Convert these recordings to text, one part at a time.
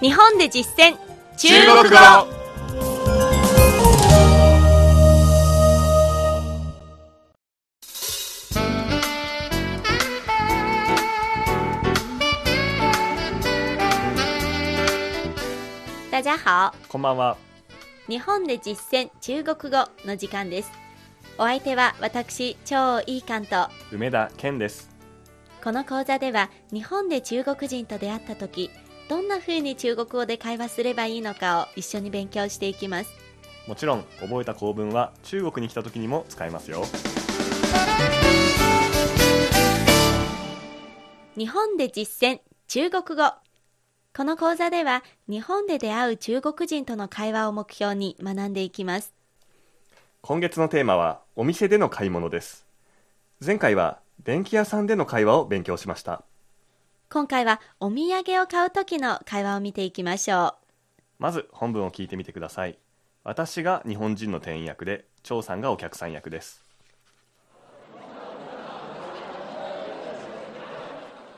日本で実践。中国語大家好。こんばんは。日本で実践中国語の時間です。お相手は私超いい関と。梅田健です。この講座では日本で中国人と出会った時どんな風に中国語で会話すればいいのかを一緒に勉強していきます。もちろん覚えた構文は中国に来た時にも使えますよ。日本で実践中国語。この講座では日本で出会う中国人との会話を目標に学んでいきます。今月のテーマはお店での買い物です。前回は電気屋さんでの会話を勉強しました今回はお土産を買う時の会話を見ていきましょまず本文を聞いてみてください。私が日本人の店員役で張さんがお客さん役です。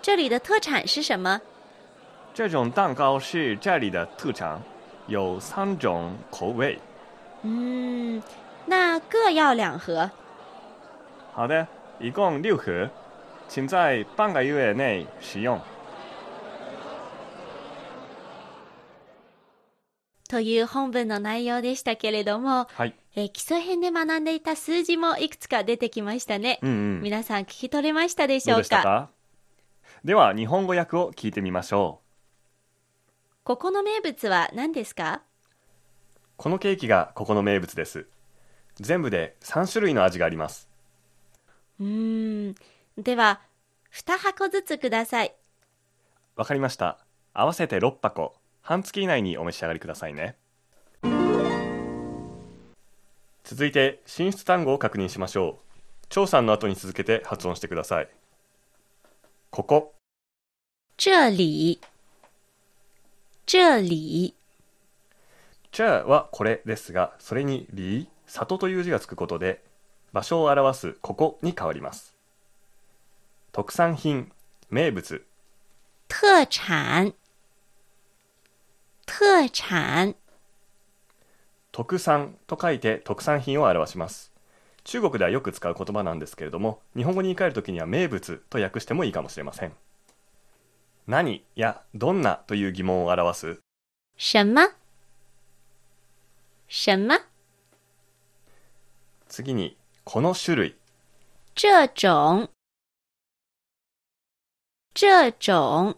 这里的特产是什么？这种蛋糕是这里的特产有三种口味。嗯那各要两盒。好的一共六盒请在半个月内使用という本文の内容でしたけれども、はい。えー基礎編で学んでいた数字もいくつか出てきましたね、うんうん。皆さん聞き取れましたでしょうか？では日本語訳を聞いてみましょう。ここの名物は何ですか？このケーキがここの名物です。全部で3種類の味があります。うーん。では2箱ずつください。わかりました。合わせて6箱半月以内にお召し上がりくださいね。続いて進出単語を確認しましょう。張さんの後に続けて発音してください。ここ。这里这里チャーはこれですがそれにリー里という字がつくことで場所を表すここに変わります。特産品名物。特产特产。特産と書いて特産品を表します。中国ではよく使う言葉なんですけれども日本語に言い換えるときには名物と訳してもいいかもしれません。何やどんなという疑問を表す？什么？什么？次にこの種類。这种。这种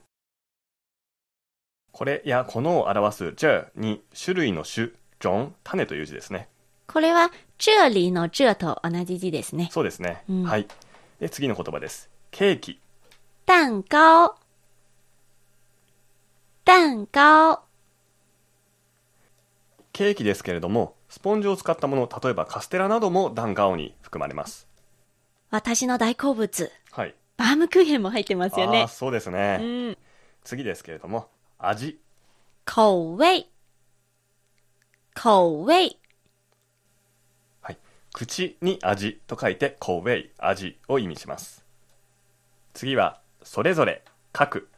これやこのを表す这に種類の種種種という字ですね。これは这里の这と同じ字ですね。そうですね、うん。はい。で次の言葉です。ケーキ。蛋糕。蛋糕。ケーキですけれどもスポンジを使ったもの例えばカステラなどもダンガオに含まれます。私の大好物。はい。バームクーヘンも入ってますよね。そうですね、うん。次ですけれども味。口味。口味。はい。口に味と書いて口味。味を意味します。次はそれぞれ。各。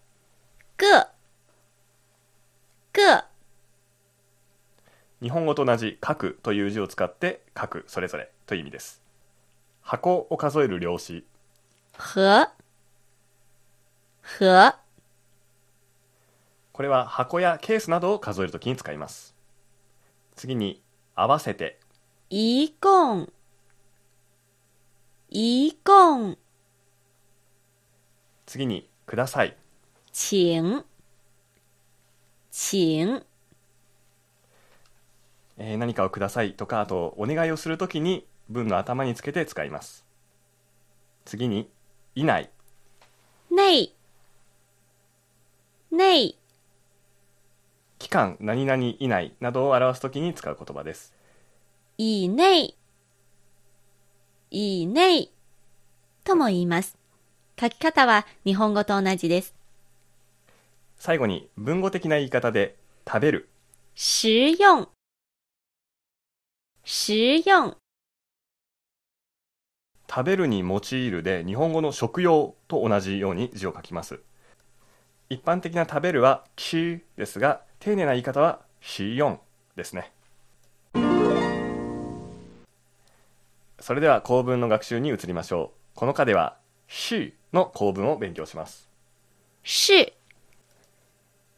各各日本語と同じ各という字を使って各それぞれという意味です。箱を数える量子盒盒これは箱やケースなどを数えるときに使います。次に合わせて。一共一共次にください。请请えー何かをくださいとかあとお願いをするときに文の頭につけて使います。次に以内内内期間何々以内などを表すときに使う言葉です。以内以内とも言います。書き方は日本語と同じです。最後に文語的な言い方で食べる。食用食用食べるに用いるで日本語の食用と同じように字を書きます。一般的な食べるは吃ですが丁寧な言い方は使用ですねそれでは構文の学習に移りましょうこの課ではしの構文を勉強します是。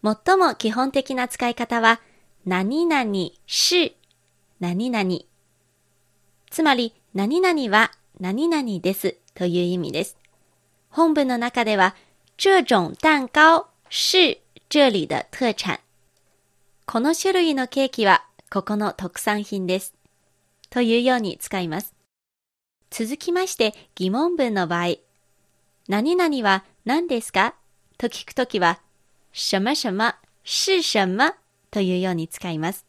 最も基本的な使い方は、何々是、何々。つまり、何々は何々ですという意味です。本文の中では、这种蛋糕是这里的特产。この種類のケーキはここの特産品です。というように使います。続きまして疑問文の場合、何々は何ですか？と聞くときは、什么什么是什么というように使います。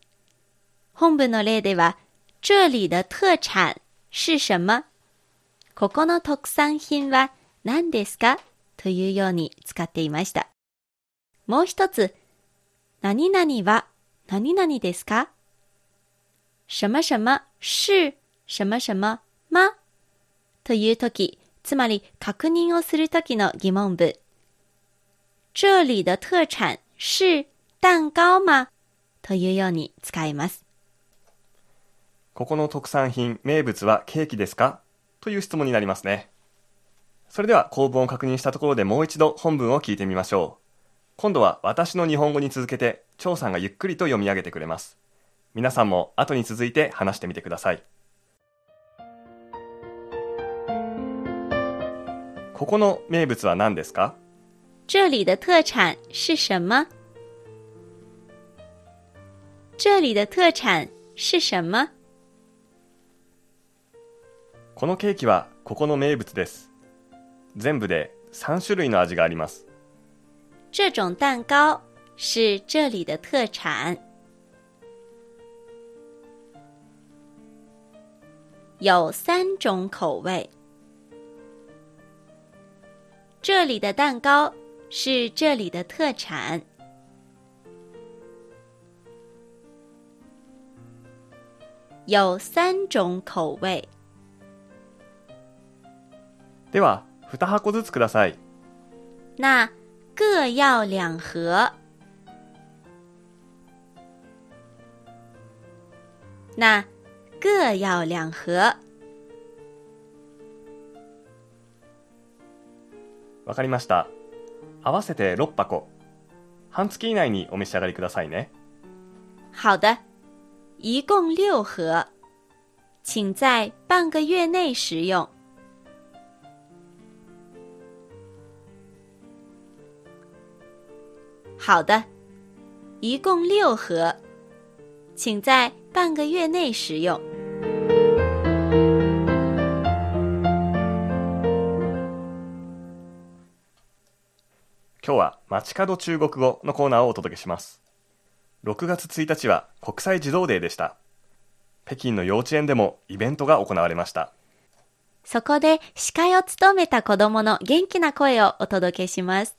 本文の例では、这里的特产是什么ここの特産品は何ですか？というように使っていました。もう一つ、何々は何々ですか？什么什么是什么什么吗というとき、つまり確認をするときの疑問文。这里的特产是蛋糕吗というように使います。ここの特産品、名物はケーキですか？という質問になりますね。それでは構文を確認したところでもう一度本文を聞いてみましょう。今度は私の日本語に続けて、張さんがゆっくりと読み上げてくれます。皆さんも後に続いて話してみてください。ここの名物は何ですか？这里的特产是什么？这里的特产是什么？このケーキはここの名物です。全部で3種類の味があります。这种蛋糕是这里的特产，有三种口味。这里的蛋糕。是这里的特产。有三种口味。では、二箱ずつください。那各要两盒。 那各要两盒。わかりました。合わせて6箱。半月以内にお召し上がりくださいね。好的。一共六盒。请在半个月内食用。好的。一共六盒。请在半个月内食用今日は街角中国語のコーナーをお届けします。6月1日は国際児童デーでした。北京の幼稚園でもイベントが行われました。そこで司会を務めた子供の元気な声をお届けします。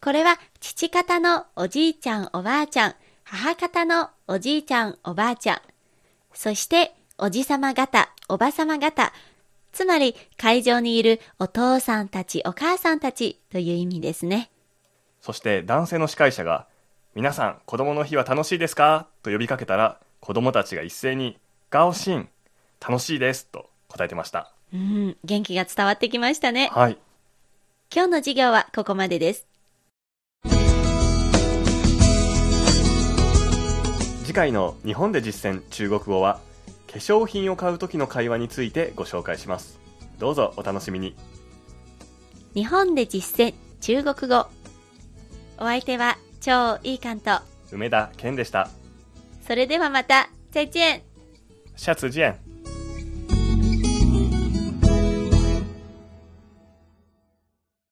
これは父方のおじいちゃん、おばあちゃん、母方のおじいちゃん、おばあちゃん、そしておじさま方、おばさま方、つまり会場にいるお父さんたち、お母さんたちという意味ですね。そして男性の司会者が皆さん、子供の日は楽しいですか？と呼びかけたら、子供たちが一斉に、ガオシン、楽しいですと答えてました。うん、元気が伝わってきましたね。はい。今日の授業はここまでです。回の日本で実践中国語は、化粧品を買う時の会話についてご紹介します。どうぞお楽しみに。日本で実践中国語。お相手は超いい関東梅田健でしたそれではまた再见下次见